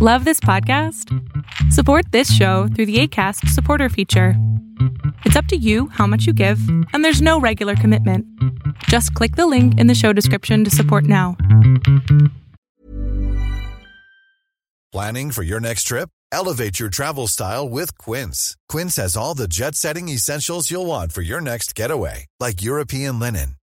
Love this podcast? Support this show through the ACAST supporter feature. It's up to you how much you give, and there's no regular commitment. Just click the link in the show description to support now. Planning for your next trip? Elevate your travel style with Quince. Quince has all the jet setting essentials you'll want for your next getaway, like European linen,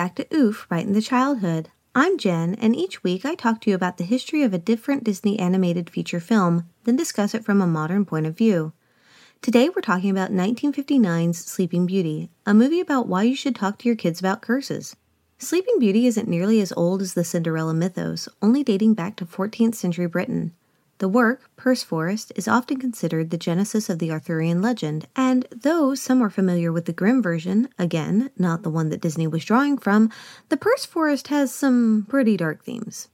Back to Oof, Right in the Childhood. I'm Jen, and each week I talk to you about the history of a different Disney animated feature film, then discuss it from a modern point of view. Today we're talking about 1959's Sleeping Beauty, a movie about why you should talk to your kids about curses. Sleeping Beauty isn't nearly as old as the Cinderella mythos, only dating back to 14th century Britain. The work, Perceforest, is often considered the genesis of the Arthurian legend, and though some are familiar with the Grimm version, again, not the one that Disney was drawing from, the Perceforest has some pretty dark themes.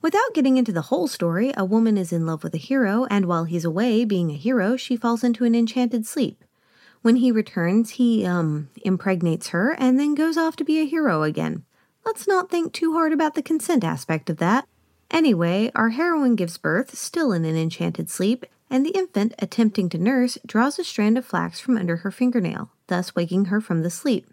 Without getting into the whole story, a woman is in love with a hero, and while he's away being a hero, she falls into an enchanted sleep. When he returns, he, um, impregnates her and then goes off to be a hero again. Let's not think too hard about the consent aspect of that. Anyway, our heroine gives birth, still in an enchanted sleep, and the infant, attempting to nurse, draws a strand of flax from under her fingernail, thus waking her from the sleep.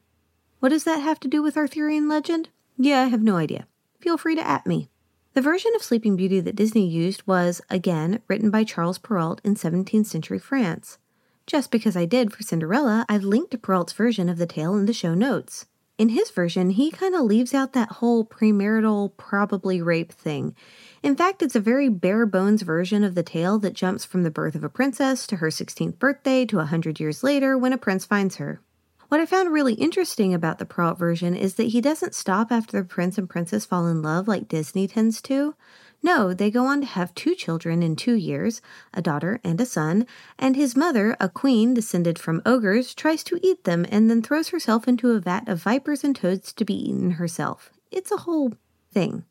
What does that have to do with Arthurian legend? Yeah, I have no idea. Feel free to at me. The version of Sleeping Beauty that Disney used was, again, written by Charles Perrault in 17th century France. Just because I did for Cinderella, I've linked to Perrault's version of the tale in the show notes. In his version, he kind of leaves out that whole premarital, probably rape thing. In fact, it's a very bare bones version of the tale that jumps from the birth of a princess to her 16th birthday to a hundred years later when a prince finds her. What I found really interesting about the Perrault version is that he doesn't stop after the prince and princess fall in love like Disney tends to. No, they go on to have two children in two years, a daughter and a son, and his mother, a queen descended from ogres, tries to eat them and then throws herself into a vat of vipers and toads to be eaten herself. It's a whole thing.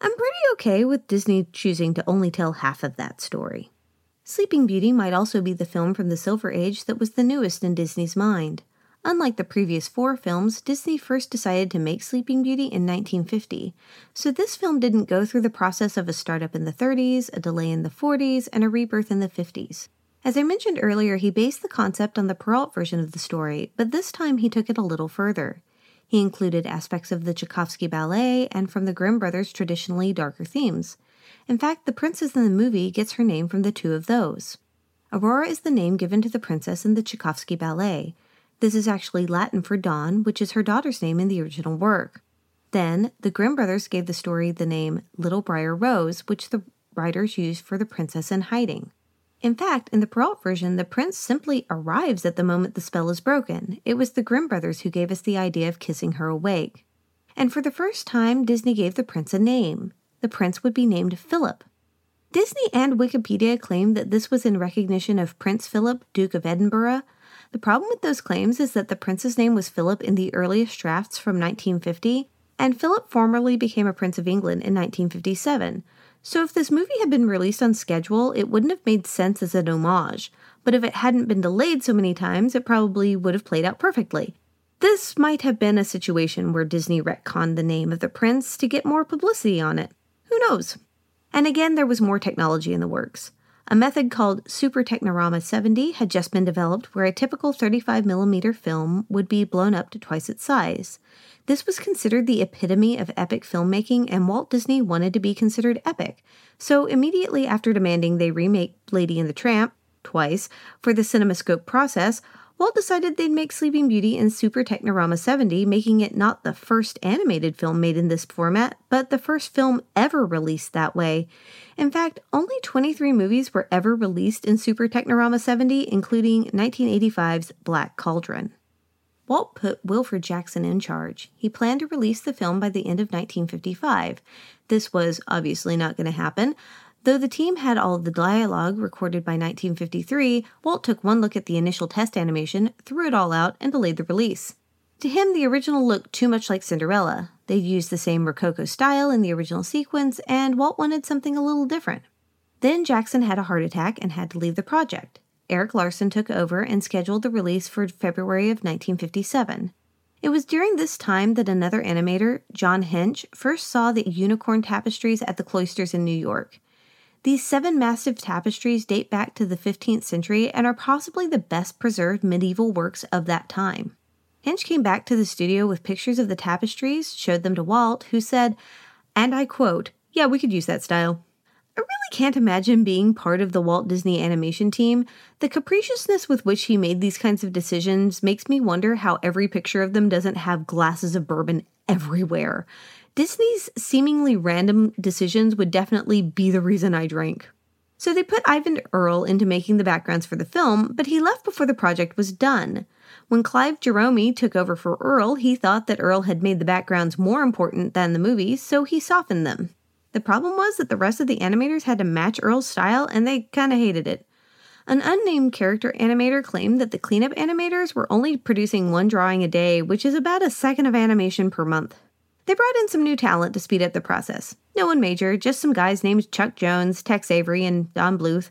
I'm pretty okay with Disney choosing to only tell half of that story. Sleeping Beauty might also be the film from the Silver Age that was the newest in Disney's mind. Unlike the previous four films, Disney first decided to make Sleeping Beauty in 1950, so this film didn't go through the process of a startup in the 30s, a delay in the 40s, and a rebirth in the 50s. As I mentioned earlier, he based the concept on the Perrault version of the story, but this time he took it a little further. He included aspects of the Tchaikovsky ballet and from the Grimm brothers' traditionally darker themes. In fact, the princess in the movie gets her name from the two of those. Aurora is the name given to the princess in the Tchaikovsky ballet. This is actually Latin for Dawn, which is her daughter's name in the original work. Then, the Grimm brothers gave the story the name Little Briar Rose, which the writers used for the princess in hiding. In fact, in the Perrault version, the prince simply arrives at the moment the spell is broken. It was the Grimm brothers who gave us the idea of kissing her awake. And for the first time, Disney gave the prince a name. The prince would be named Philip. Disney and Wikipedia claim that this was in recognition of Prince Philip, Duke of Edinburgh, the problem with those claims is that the prince's name was Philip in the earliest drafts from 1950, and Philip formerly became a Prince of England in 1957. So if this movie had been released on schedule, it wouldn't have made sense as an homage, but if it hadn't been delayed so many times, it probably would have played out perfectly. This might have been a situation where Disney retconned the name of the prince to get more publicity on it. Who knows? And again, there was more technology in the works. A method called Super Technirama 70 had just been developed where a typical 35mm film would be blown up to twice its size. This was considered the epitome of epic filmmaking, and Walt Disney wanted to be considered epic. So, immediately after demanding they remake Lady and the Tramp, twice, for the CinemaScope process, Walt decided they'd make Sleeping Beauty in Super Technirama 70, making it not the first animated film made in this format, but the first film ever released that way. In fact, only 23 movies were ever released in Super Technirama 70, including 1985's Black Cauldron. Walt put Wilfred Jackson in charge. He planned to release the film by the end of 1955. This was obviously not going to happen, Though the team had all of the dialogue recorded by 1953, Walt took one look at the initial test animation, threw it all out, and delayed the release. To him, the original looked too much like Cinderella. They'd used the same Rococo style in the original sequence, and Walt wanted something a little different. Then Jackson had a heart attack and had to leave the project. Eric Larson took over and scheduled the release for February of 1957. It was during this time that another animator, John Hench, first saw the unicorn tapestries at the cloisters in New York. These seven massive tapestries date back to the 15th century and are possibly the best preserved medieval works of that time. Hench came back to the studio with pictures of the tapestries, showed them to Walt, who said, and I quote, Yeah, we could use that style. I really can't imagine being part of the Walt Disney animation team. The capriciousness with which he made these kinds of decisions makes me wonder how every picture of them doesn't have glasses of bourbon everywhere. Disney's seemingly random decisions would definitely be the reason I drank. So they put Eyvind Earle into making the backgrounds for the film, but he left before the project was done. When Clive Jeromey took over for Earle, he thought that Earle had made the backgrounds more important than the movies, so he softened them. The problem was that the rest of the animators had to match Earle's style, and they kinda hated it. An unnamed character animator claimed that the cleanup animators were only producing one drawing a day, which is about a second of animation per month. They brought in some new talent to speed up the process. No one major, just some guys named Chuck Jones, Tex Avery, and Don Bluth.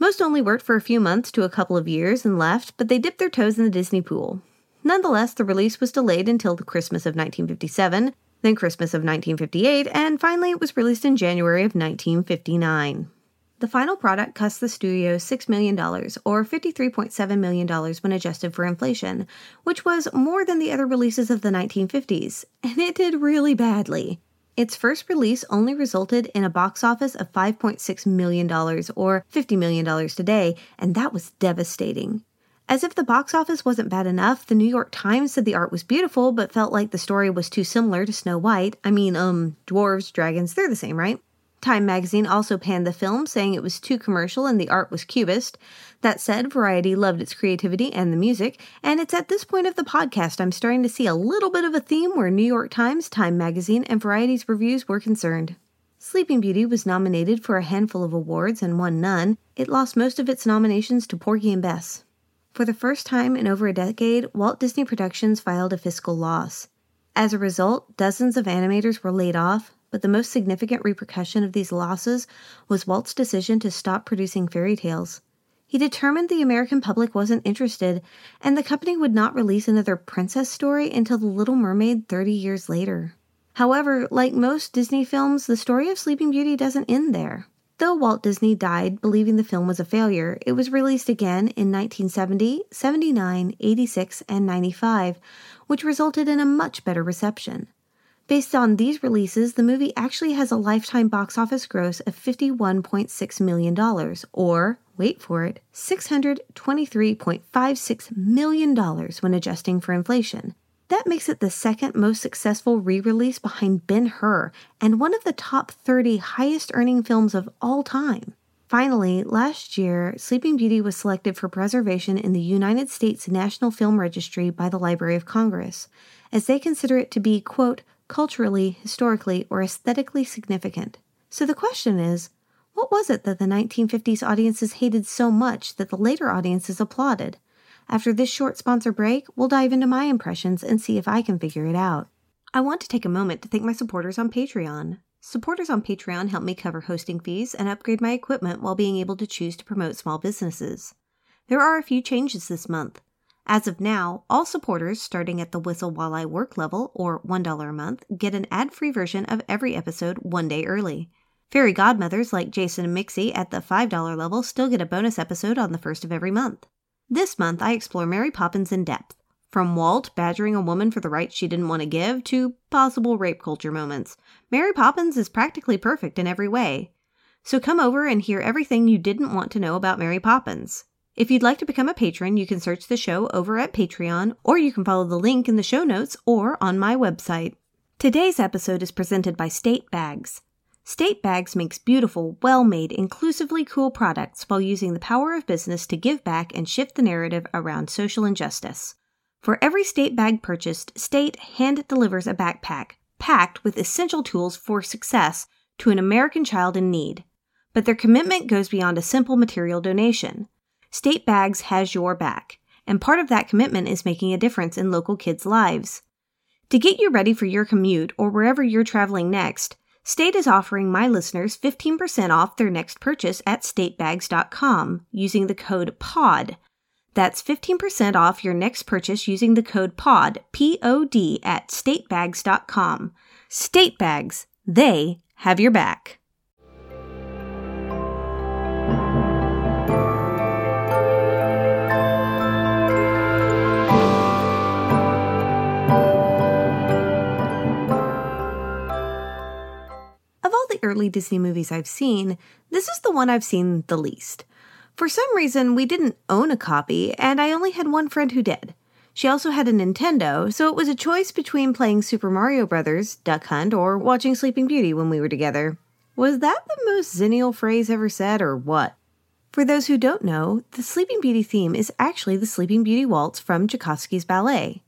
Most only worked for a few months to a couple of years and left, but they dipped their toes in the Disney pool. Nonetheless, the release was delayed until the Christmas of 1957, then Christmas of 1958, and finally it was released in January of 1959. The final product cost the studio $6 million, or $53.7 million when adjusted for inflation, which was more than the other releases of the 1950s, and it did really badly. Its first release only resulted in a box office of $5.6 million, or $50 million today, and that was devastating. As if the box office wasn't bad enough, the New York Times said the art was beautiful, but felt like the story was too similar to Snow White. I mean, um, dwarves, dragons, they're the same, right? Time magazine also panned the film, saying it was too commercial and the art was cubist. That said, Variety loved its creativity and the music, and it's at this point of the podcast I'm starting to see a little bit of a theme where New York Times, Time magazine, and Variety's reviews were concerned. Sleeping Beauty was nominated for a handful of awards and won none. It lost most of its nominations to Porgy and Bess. For the first time in over a decade, Walt Disney Productions filed a fiscal loss. As a result, dozens of animators were laid off, but the most significant repercussion of these losses was Walt's decision to stop producing fairy tales. He determined the American public wasn't interested, and the company would not release another princess story until The Little Mermaid 30 years later. However, like most Disney films, the story of Sleeping Beauty doesn't end there. Though Walt Disney died believing the film was a failure, it was released again in 1970, 79, 86, and 95, which resulted in a much better reception. Based on these releases, the movie actually has a lifetime box office gross of $51.6 million, or, wait for it, $623.56 million when adjusting for inflation. That makes it the second most successful re release behind Ben Hur and one of the top 30 highest earning films of all time. Finally, last year, Sleeping Beauty was selected for preservation in the United States National Film Registry by the Library of Congress, as they consider it to be, quote, culturally, historically, or aesthetically significant. So the question is what was it that the 1950s audiences hated so much that the later audiences applauded? After this short sponsor break, we'll dive into my impressions and see if I can figure it out. I want to take a moment to thank my supporters on Patreon. Supporters on Patreon help me cover hosting fees and upgrade my equipment while being able to choose to promote small businesses. There are a few changes this month. As of now, all supporters starting at the Whistle While I Work level, or $1 a month, get an ad free version of every episode one day early. Fairy godmothers like Jason and Mixie at the $5 level still get a bonus episode on the first of every month. This month, I explore Mary Poppins in depth, from Walt badgering a woman for the rights she didn't want to give to possible rape culture moments. Mary Poppins is practically perfect in every way. So come over and hear everything you didn't want to know about Mary Poppins. If you'd like to become a patron, you can search the show over at Patreon, or you can follow the link in the show notes or on my website. Today's episode is presented by State Bags. State Bags makes beautiful, well made, inclusively cool products while using the power of business to give back and shift the narrative around social injustice. For every State bag purchased, State hand delivers a backpack packed with essential tools for success to an American child in need. But their commitment goes beyond a simple material donation. State Bags has your back, and part of that commitment is making a difference in local kids' lives. To get you ready for your commute or wherever you're traveling next, State is offering my listeners 15% off their next purchase at statebags.com using the code POD. That's 15% off your next purchase using the code POD, P O D, at statebags.com. State Bags, they have your back. Disney movies I've seen, this is the one I've seen the least. For some reason, we didn't own a copy, and I only had one friend who did. She also had a Nintendo, so it was a choice between playing Super Mario Bros., Duck Hunt, or watching Sleeping Beauty when we were together. Was that the most zennial phrase ever said, or what? For those who don't know, the Sleeping Beauty theme is actually the Sleeping Beauty Waltz from Tchaikovsky's ballet.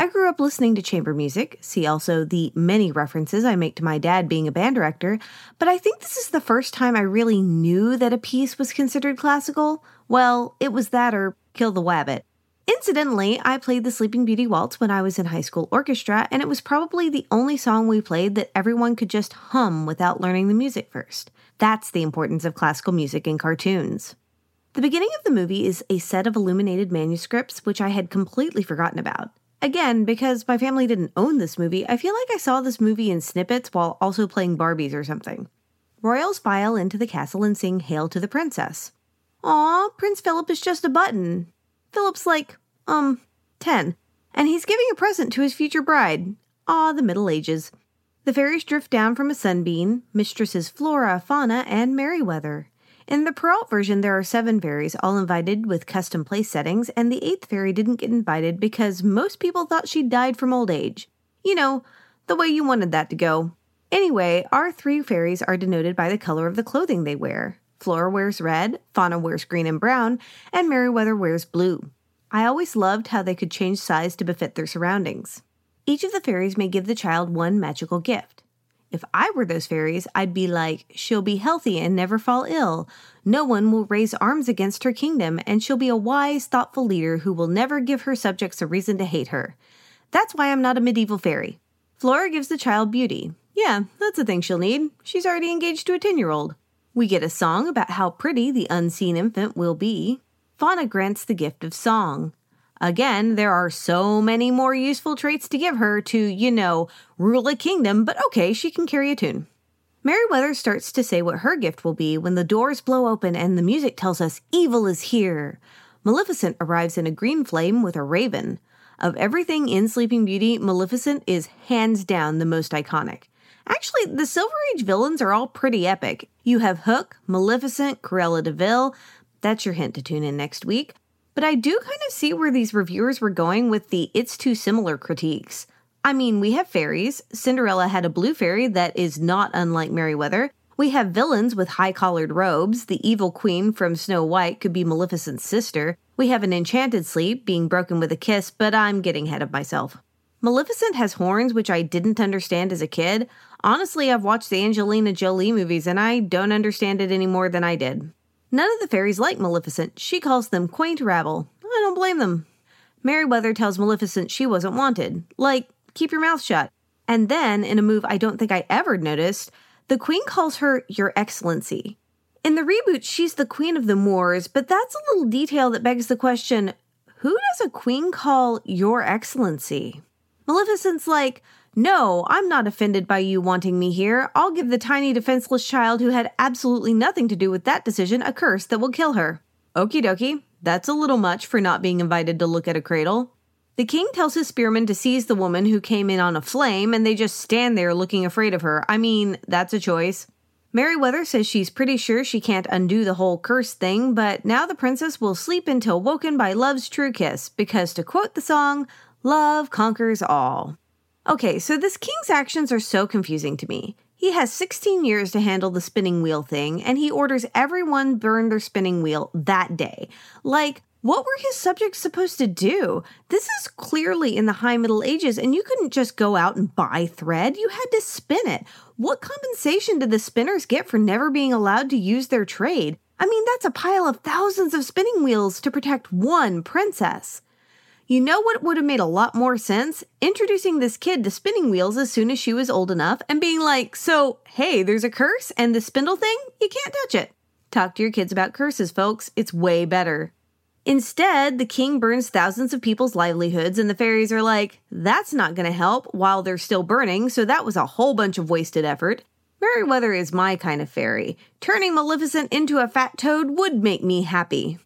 I grew up listening to chamber music, see also the many references I make to my dad being a band director, but I think this is the first time I really knew that a piece was considered classical. Well, it was that or Kill the Wabbit. Incidentally, I played the Sleeping Beauty Waltz when I was in high school orchestra, and it was probably the only song we played that everyone could just hum without learning the music first. That's the importance of classical music in cartoons. The beginning of the movie is a set of illuminated manuscripts, which I had completely forgotten about. Again, because my family didn't own this movie, I feel like I saw this movie in snippets while also playing Barbies or something. Royals file into the castle and sing Hail to the Princess. Aw, Prince Philip is just a button. Philip's like, um, 10, and he's giving a present to his future bride. Aw, the Middle Ages. The fairies drift down from a sunbeam, mistresses Flora, Fauna, and Merryweather. In the Perrault version, there are seven fairies, all invited with custom place settings, and the eighth fairy didn't get invited because most people thought she died from old age. You know, the way you wanted that to go. Anyway, our three fairies are denoted by the color of the clothing they wear. Flora wears red, Fauna wears green and brown, and Merryweather wears blue. I always loved how they could change size to befit their surroundings. Each of the fairies may give the child one magical gift. If I were those fairies, I'd be like, she'll be healthy and never fall ill. No one will raise arms against her kingdom, and she'll be a wise, thoughtful leader who will never give her subjects a reason to hate her. That's why I'm not a medieval fairy. Flora gives the child beauty. Yeah, that's a thing she'll need. She's already engaged to a 10 year old. We get a song about how pretty the unseen infant will be. Fauna grants the gift of song. Again, there are so many more useful traits to give her to, you know, rule a kingdom, but okay, she can carry a tune. Merryweather starts to say what her gift will be when the doors blow open and the music tells us evil is here. Maleficent arrives in a green flame with a raven. Of everything in Sleeping Beauty, Maleficent is hands down the most iconic. Actually, the Silver Age villains are all pretty epic. You have Hook, Maleficent, Cruella de Vil. That's your hint to tune in next week. But I do kind of see where these reviewers were going with the it's too similar critiques. I mean, we have fairies. Cinderella had a blue fairy that is not unlike Merryweather. We have villains with high collared robes. The evil queen from Snow White could be Maleficent's sister. We have an enchanted sleep being broken with a kiss, but I'm getting ahead of myself. Maleficent has horns, which I didn't understand as a kid. Honestly, I've watched the Angelina Jolie movies and I don't understand it any more than I did. None of the fairies like Maleficent. She calls them quaint rabble. I don't blame them. Merryweather tells Maleficent she wasn't wanted. Like, keep your mouth shut. And then, in a move I don't think I ever noticed, the queen calls her Your Excellency. In the reboot, she's the queen of the Moors, but that's a little detail that begs the question who does a queen call Your Excellency? Maleficent's like, No, I'm not offended by you wanting me here. I'll give the tiny defenseless child who had absolutely nothing to do with that decision a curse that will kill her. Okie dokie, that's a little much for not being invited to look at a cradle. The king tells his spearmen to seize the woman who came in on a flame, and they just stand there looking afraid of her. I mean, that's a choice. Merryweather says she's pretty sure she can't undo the whole curse thing, but now the princess will sleep until woken by love's true kiss, because to quote the song, love conquers all. Okay, so this king's actions are so confusing to me. He has 16 years to handle the spinning wheel thing, and he orders everyone burn their spinning wheel that day. Like, what were his subjects supposed to do? This is clearly in the High Middle Ages, and you couldn't just go out and buy thread. You had to spin it. What compensation did the spinners get for never being allowed to use their trade? I mean, that's a pile of thousands of spinning wheels to protect one princess. You know what would have made a lot more sense? Introducing this kid to spinning wheels as soon as she was old enough and being like, so, hey, there's a curse and the spindle thing, you can't touch it. Talk to your kids about curses, folks. It's way better. Instead, the king burns thousands of people's livelihoods, and the fairies are like, that's not going to help while they're still burning, so that was a whole bunch of wasted effort. Merryweather is my kind of fairy. Turning Maleficent into a fat toad would make me happy.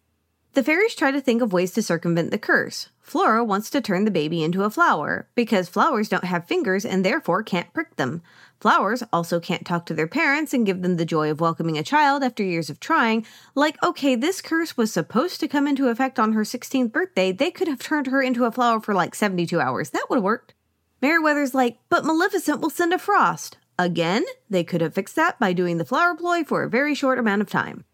The fairies try to think of ways to circumvent the curse. Flora wants to turn the baby into a flower because flowers don't have fingers and therefore can't prick them. Flowers also can't talk to their parents and give them the joy of welcoming a child after years of trying. Like, okay, this curse was supposed to come into effect on her 16th birthday. They could have turned her into a flower for like 72 hours. That would have worked. Merryweather's like, but Maleficent will send a frost. Again, they could have fixed that by doing the flower ploy for a very short amount of time.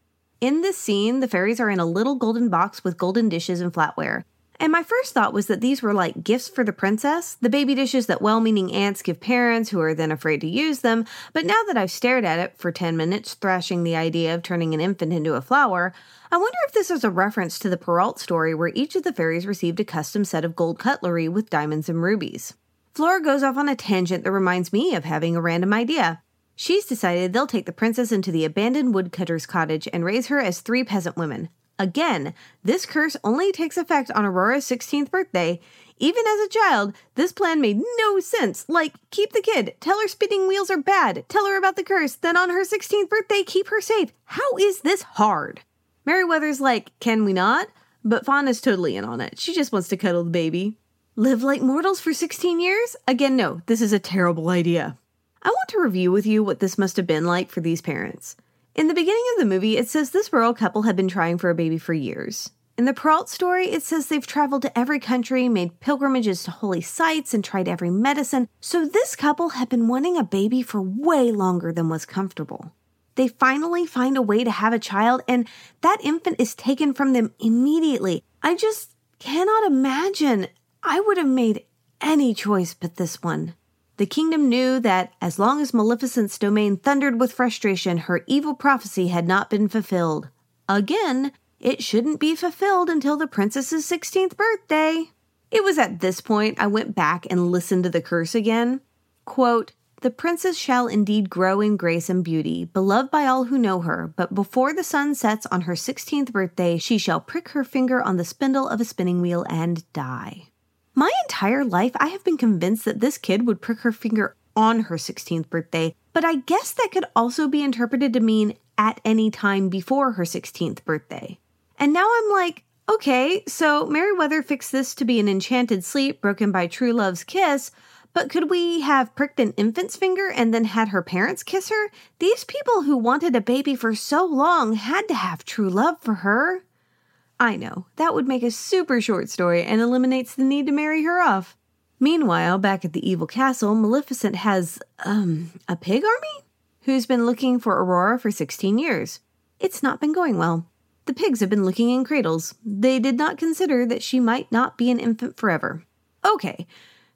In this scene, the fairies are in a little golden box with golden dishes and flatware. And my first thought was that these were like gifts for the princess, the baby dishes that well meaning aunts give parents who are then afraid to use them. But now that I've stared at it for 10 minutes, thrashing the idea of turning an infant into a flower, I wonder if this is a reference to the Perrault story where each of the fairies received a custom set of gold cutlery with diamonds and rubies. Flora goes off on a tangent that reminds me of having a random idea. She's decided they'll take the princess into the abandoned woodcutter's cottage and raise her as three peasant women. Again, this curse only takes effect on Aurora's 16th birthday. Even as a child, this plan made no sense. Like, keep the kid, tell her spinning wheels are bad, tell her about the curse, then on her 16th birthday, keep her safe. How is this hard? Merryweather's like, can we not? But Fauna is totally in on it. She just wants to cuddle the baby. Live like mortals for 16 years? Again, no, this is a terrible idea. I want to review with you what this must have been like for these parents. In the beginning of the movie, it says this rural couple had been trying for a baby for years. In the Perrault story, it says they've traveled to every country, made pilgrimages to holy sites, and tried every medicine, so this couple had been wanting a baby for way longer than was comfortable. They finally find a way to have a child, and that infant is taken from them immediately. I just cannot imagine I would have made any choice but this one. The kingdom knew that as long as Maleficent's domain thundered with frustration, her evil prophecy had not been fulfilled. Again, it shouldn't be fulfilled until the princess's 16th birthday. It was at this point I went back and listened to the curse again. Quote, the princess shall indeed grow in grace and beauty, beloved by all who know her, but before the sun sets on her sixteenth birthday, she shall prick her finger on the spindle of a spinning wheel and die. My entire life, I have been convinced that this kid would prick her finger on her 16th birthday, but I guess that could also be interpreted to mean at any time before her 16th birthday. And now I'm like, okay, so Merryweather fixed this to be an enchanted sleep broken by true love's kiss, but could we have pricked an infant's finger and then had her parents kiss her? These people who wanted a baby for so long had to have true love for her. I know, that would make a super short story and eliminates the need to marry her off. Meanwhile, back at the evil castle, Maleficent has, um, a pig army? Who's been looking for Aurora for 16 years. It's not been going well. The pigs have been looking in cradles. They did not consider that she might not be an infant forever. Okay,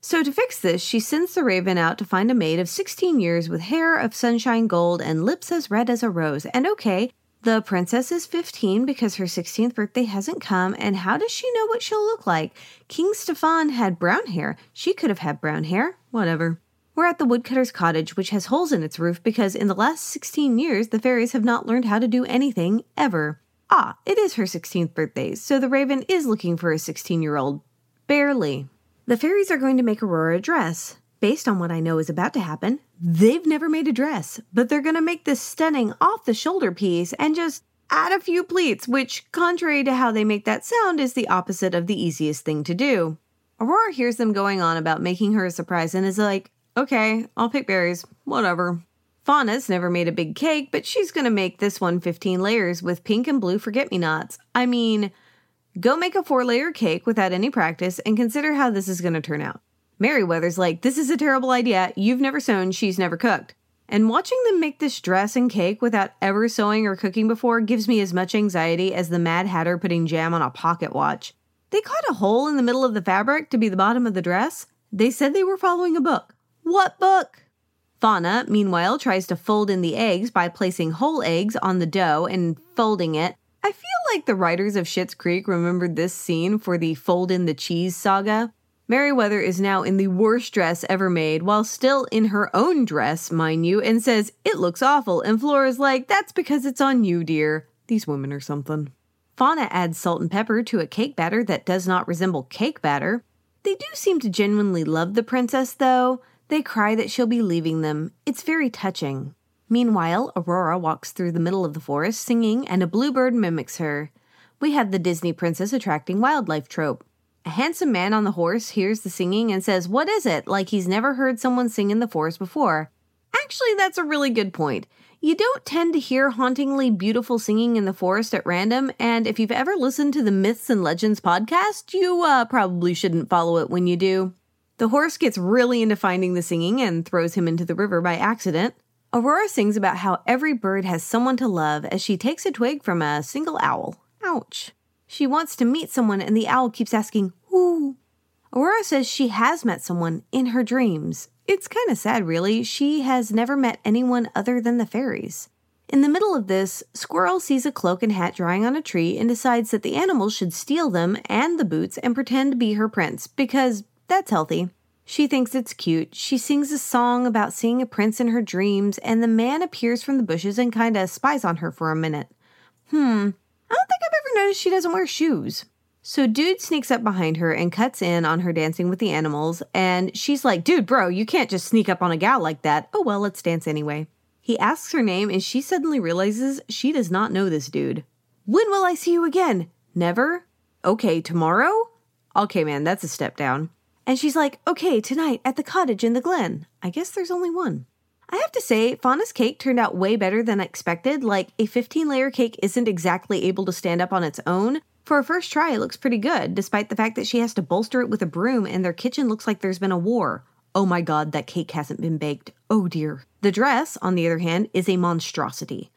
so to fix this, she sends the raven out to find a maid of 16 years with hair of sunshine gold and lips as red as a rose. And okay, the princess is 15 because her 16th birthday hasn't come, and how does she know what she'll look like? King Stefan had brown hair. She could have had brown hair. Whatever. We're at the woodcutter's cottage, which has holes in its roof because in the last 16 years the fairies have not learned how to do anything ever. Ah, it is her 16th birthday, so the raven is looking for a 16 year old. Barely. The fairies are going to make Aurora a dress. Based on what I know is about to happen, they've never made a dress, but they're gonna make this stunning off the shoulder piece and just add a few pleats, which, contrary to how they make that sound, is the opposite of the easiest thing to do. Aurora hears them going on about making her a surprise and is like, okay, I'll pick berries, whatever. Fauna's never made a big cake, but she's gonna make this one 15 layers with pink and blue forget me nots. I mean, go make a four layer cake without any practice and consider how this is gonna turn out. Merryweather's like, this is a terrible idea. You've never sewn, she's never cooked. And watching them make this dress and cake without ever sewing or cooking before gives me as much anxiety as the Mad Hatter putting jam on a pocket watch. They cut a hole in the middle of the fabric to be the bottom of the dress. They said they were following a book. What book? Fauna, meanwhile, tries to fold in the eggs by placing whole eggs on the dough and folding it. I feel like the writers of Schitt's Creek remembered this scene for the fold in the cheese saga. Merryweather is now in the worst dress ever made, while still in her own dress, mind you, and says, It looks awful. And Flora's like, That's because it's on you, dear. These women are something. Fauna adds salt and pepper to a cake batter that does not resemble cake batter. They do seem to genuinely love the princess, though. They cry that she'll be leaving them. It's very touching. Meanwhile, Aurora walks through the middle of the forest singing, and a bluebird mimics her. We have the Disney princess attracting wildlife trope. A handsome man on the horse hears the singing and says, What is it? like he's never heard someone sing in the forest before. Actually, that's a really good point. You don't tend to hear hauntingly beautiful singing in the forest at random, and if you've ever listened to the Myths and Legends podcast, you uh, probably shouldn't follow it when you do. The horse gets really into finding the singing and throws him into the river by accident. Aurora sings about how every bird has someone to love as she takes a twig from a single owl. Ouch. She wants to meet someone, and the owl keeps asking, Who? Aurora says she has met someone in her dreams. It's kind of sad, really. She has never met anyone other than the fairies. In the middle of this, Squirrel sees a cloak and hat drying on a tree and decides that the animals should steal them and the boots and pretend to be her prince because that's healthy. She thinks it's cute. She sings a song about seeing a prince in her dreams, and the man appears from the bushes and kinda spies on her for a minute. Hmm, I don't think I've ever noticed she doesn't wear shoes. So dude sneaks up behind her and cuts in on her dancing with the animals, and she's like, "Dude, bro, you can't just sneak up on a gal like that." Oh well, let's dance anyway. He asks her name and she suddenly realizes she does not know this dude. When will I see you again? Never? Okay, tomorrow? Okay, man, that's a step down. And she's like, "Okay, tonight at the cottage in the glen." I guess there's only one. I have to say, Fauna's cake turned out way better than expected. Like, a 15 layer cake isn't exactly able to stand up on its own. For a first try, it looks pretty good, despite the fact that she has to bolster it with a broom and their kitchen looks like there's been a war. Oh my god, that cake hasn't been baked. Oh dear. The dress, on the other hand, is a monstrosity.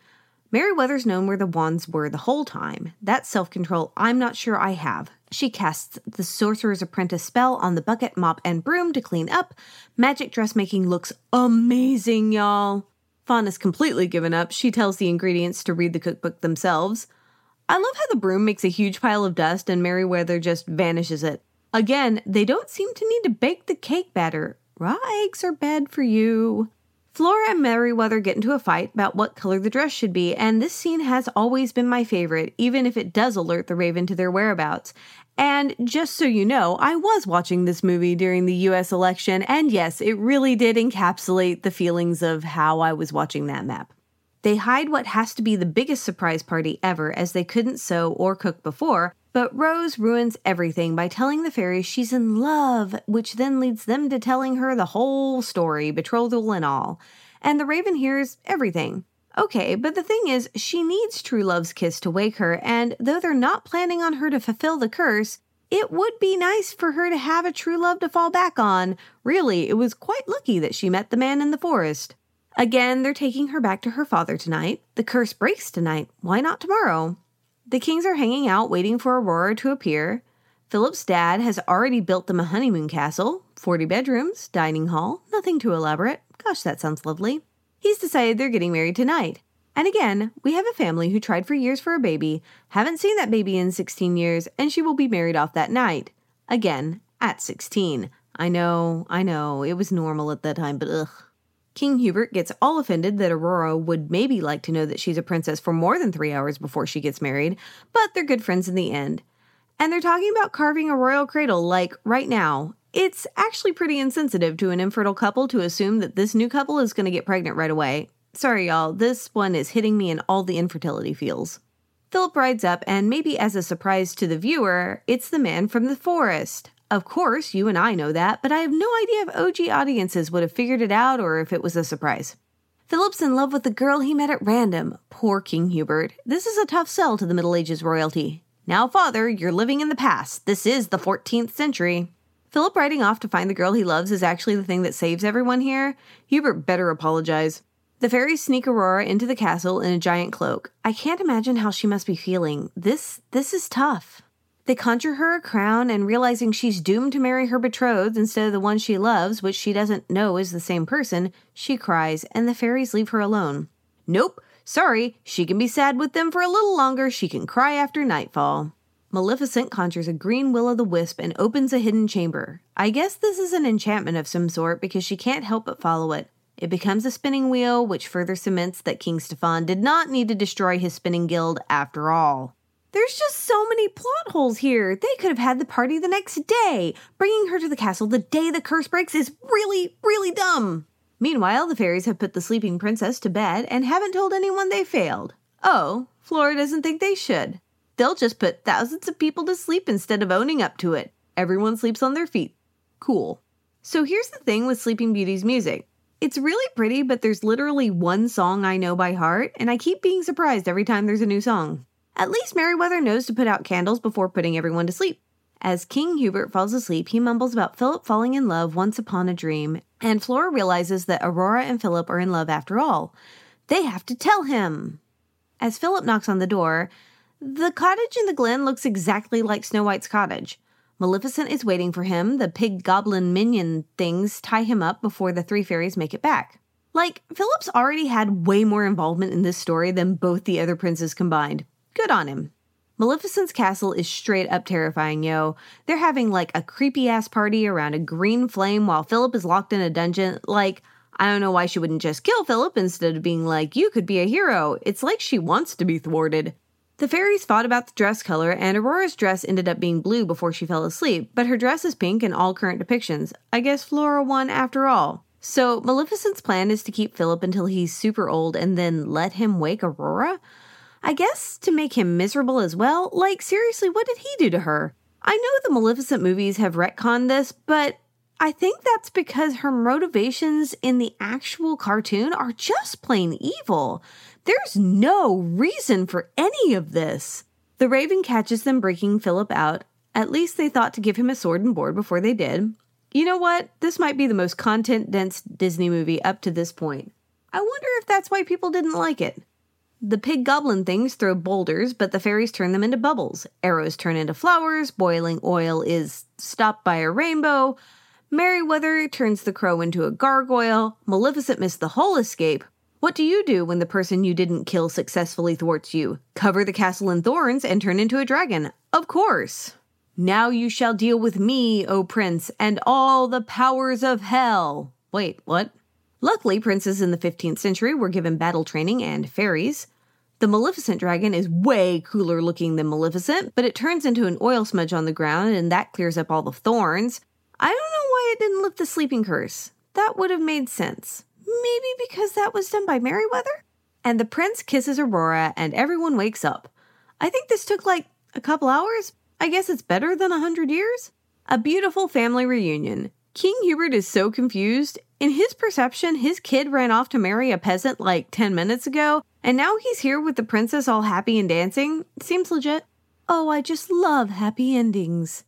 Merryweather's known where the wands were the whole time. That self control I'm not sure I have. She casts the Sorcerer's Apprentice spell on the bucket, mop, and broom to clean up. Magic dressmaking looks amazing, y'all. Fauna's completely given up. She tells the ingredients to read the cookbook themselves. I love how the broom makes a huge pile of dust and Merryweather just vanishes it. Again, they don't seem to need to bake the cake batter. Raw eggs are bad for you. Flora and Merryweather get into a fight about what color the dress should be, and this scene has always been my favorite, even if it does alert the Raven to their whereabouts. And just so you know, I was watching this movie during the US election, and yes, it really did encapsulate the feelings of how I was watching that map. They hide what has to be the biggest surprise party ever, as they couldn't sew or cook before, but Rose ruins everything by telling the fairies she's in love, which then leads them to telling her the whole story, betrothal and all. And the raven hears everything. Okay, but the thing is, she needs true love's kiss to wake her, and though they're not planning on her to fulfill the curse, it would be nice for her to have a true love to fall back on. Really, it was quite lucky that she met the man in the forest. Again, they're taking her back to her father tonight. The curse breaks tonight. Why not tomorrow? The Kings are hanging out waiting for Aurora to appear. Philip's dad has already built them a honeymoon castle 40 bedrooms, dining hall, nothing too elaborate. Gosh, that sounds lovely. He's decided they're getting married tonight. And again, we have a family who tried for years for a baby, haven't seen that baby in 16 years, and she will be married off that night. Again, at 16. I know, I know, it was normal at that time, but ugh. King Hubert gets all offended that Aurora would maybe like to know that she's a princess for more than three hours before she gets married, but they're good friends in the end. And they're talking about carving a royal cradle like right now. it's actually pretty insensitive to an infertile couple to assume that this new couple is going to get pregnant right away. Sorry, y'all, this one is hitting me in all the infertility feels. Philip rides up, and maybe as a surprise to the viewer, it's the man from the forest. Of course, you and I know that, but I have no idea if OG audiences would have figured it out or if it was a surprise. Philip's in love with the girl he met at random. Poor King Hubert. This is a tough sell to the Middle Ages royalty. Now, father, you're living in the past. This is the 14th century. Philip riding off to find the girl he loves is actually the thing that saves everyone here. Hubert better apologize. The fairies sneak Aurora into the castle in a giant cloak. I can't imagine how she must be feeling. This this is tough. They conjure her a crown, and realizing she's doomed to marry her betrothed instead of the one she loves, which she doesn't know is the same person, she cries, and the fairies leave her alone. Nope, sorry, she can be sad with them for a little longer, she can cry after nightfall. Maleficent conjures a green will o' the wisp and opens a hidden chamber. I guess this is an enchantment of some sort because she can't help but follow it. It becomes a spinning wheel, which further cements that King Stefan did not need to destroy his spinning guild after all. There's just so many plot holes here. They could have had the party the next day. Bringing her to the castle the day the curse breaks is really, really dumb. Meanwhile, the fairies have put the sleeping princess to bed and haven't told anyone they failed. Oh, Flora doesn't think they should. They'll just put thousands of people to sleep instead of owning up to it. Everyone sleeps on their feet. Cool. So here's the thing with Sleeping Beauty's music. It's really pretty, but there's literally one song I know by heart, and I keep being surprised every time there's a new song. At least Merryweather knows to put out candles before putting everyone to sleep. As King Hubert falls asleep, he mumbles about Philip falling in love once upon a dream, and Flora realizes that Aurora and Philip are in love after all. They have to tell him. As Philip knocks on the door, the cottage in the glen looks exactly like Snow White's cottage. Maleficent is waiting for him. The pig goblin minion things tie him up before the three fairies make it back. Like, Philip's already had way more involvement in this story than both the other princes combined. Good on him. Maleficent's castle is straight up terrifying, yo. They're having like a creepy ass party around a green flame while Philip is locked in a dungeon. Like, I don't know why she wouldn't just kill Philip instead of being like, you could be a hero. It's like she wants to be thwarted. The fairies fought about the dress color, and Aurora's dress ended up being blue before she fell asleep, but her dress is pink in all current depictions. I guess Flora won after all. So, Maleficent's plan is to keep Philip until he's super old and then let him wake Aurora? I guess to make him miserable as well. Like, seriously, what did he do to her? I know the Maleficent movies have retconned this, but I think that's because her motivations in the actual cartoon are just plain evil. There's no reason for any of this. The Raven catches them breaking Philip out. At least they thought to give him a sword and board before they did. You know what? This might be the most content dense Disney movie up to this point. I wonder if that's why people didn't like it. The pig goblin things throw boulders, but the fairies turn them into bubbles. Arrows turn into flowers. Boiling oil is stopped by a rainbow. Merryweather turns the crow into a gargoyle. Maleficent missed the whole escape. What do you do when the person you didn't kill successfully thwarts you? Cover the castle in thorns and turn into a dragon. Of course. Now you shall deal with me, O prince, and all the powers of hell. Wait, what? Luckily, princes in the 15th century were given battle training and fairies. The Maleficent dragon is way cooler looking than Maleficent, but it turns into an oil smudge on the ground and that clears up all the thorns. I don't know why it didn't lift the sleeping curse. That would have made sense. Maybe because that was done by Merryweather? And the prince kisses Aurora and everyone wakes up. I think this took like a couple hours. I guess it's better than a hundred years. A beautiful family reunion. King Hubert is so confused. In his perception, his kid ran off to marry a peasant like 10 minutes ago, and now he's here with the princess all happy and dancing. Seems legit. Oh, I just love happy endings.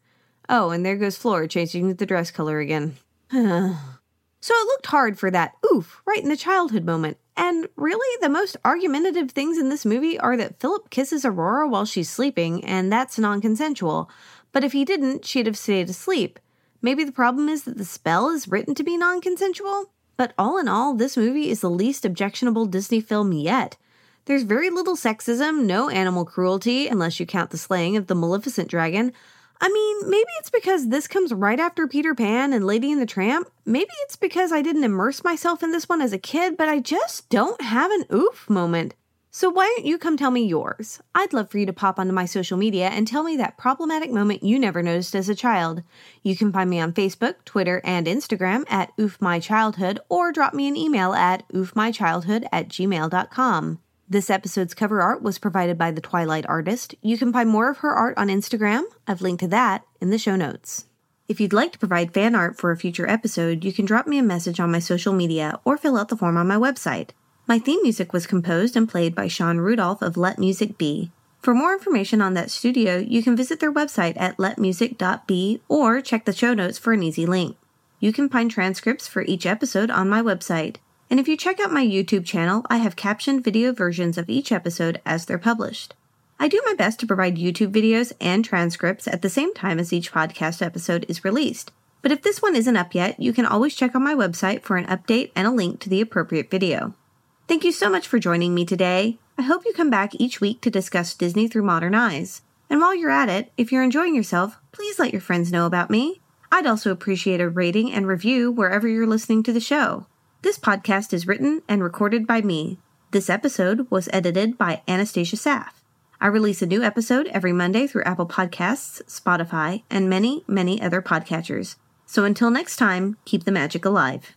Oh, and there goes Flora changing the dress color again. so it looked hard for that oof right in the childhood moment. And really, the most argumentative things in this movie are that Philip kisses Aurora while she's sleeping, and that's non consensual. But if he didn't, she'd have stayed asleep. Maybe the problem is that the spell is written to be non consensual? But all in all, this movie is the least objectionable Disney film yet. There's very little sexism, no animal cruelty, unless you count the slaying of the Maleficent dragon. I mean, maybe it's because this comes right after Peter Pan and Lady and the Tramp. Maybe it's because I didn't immerse myself in this one as a kid, but I just don't have an oof moment. So why don't you come tell me yours? I'd love for you to pop onto my social media and tell me that problematic moment you never noticed as a child. You can find me on Facebook, Twitter, and Instagram at oofmychildhood or drop me an email at oofmychildhood at gmail.com. This episode's cover art was provided by the Twilight Artist. You can find more of her art on Instagram. I've linked to that in the show notes. If you'd like to provide fan art for a future episode, you can drop me a message on my social media or fill out the form on my website. My theme music was composed and played by Sean Rudolph of Let Music Be. For more information on that studio, you can visit their website at letmusic.be or check the show notes for an easy link. You can find transcripts for each episode on my website. And if you check out my YouTube channel, I have captioned video versions of each episode as they're published. I do my best to provide YouTube videos and transcripts at the same time as each podcast episode is released. But if this one isn't up yet, you can always check on my website for an update and a link to the appropriate video. Thank you so much for joining me today. I hope you come back each week to discuss Disney through modern eyes. And while you're at it, if you're enjoying yourself, please let your friends know about me. I'd also appreciate a rating and review wherever you're listening to the show. This podcast is written and recorded by me. This episode was edited by Anastasia Saff. I release a new episode every Monday through Apple Podcasts, Spotify, and many, many other podcatchers. So until next time, keep the magic alive.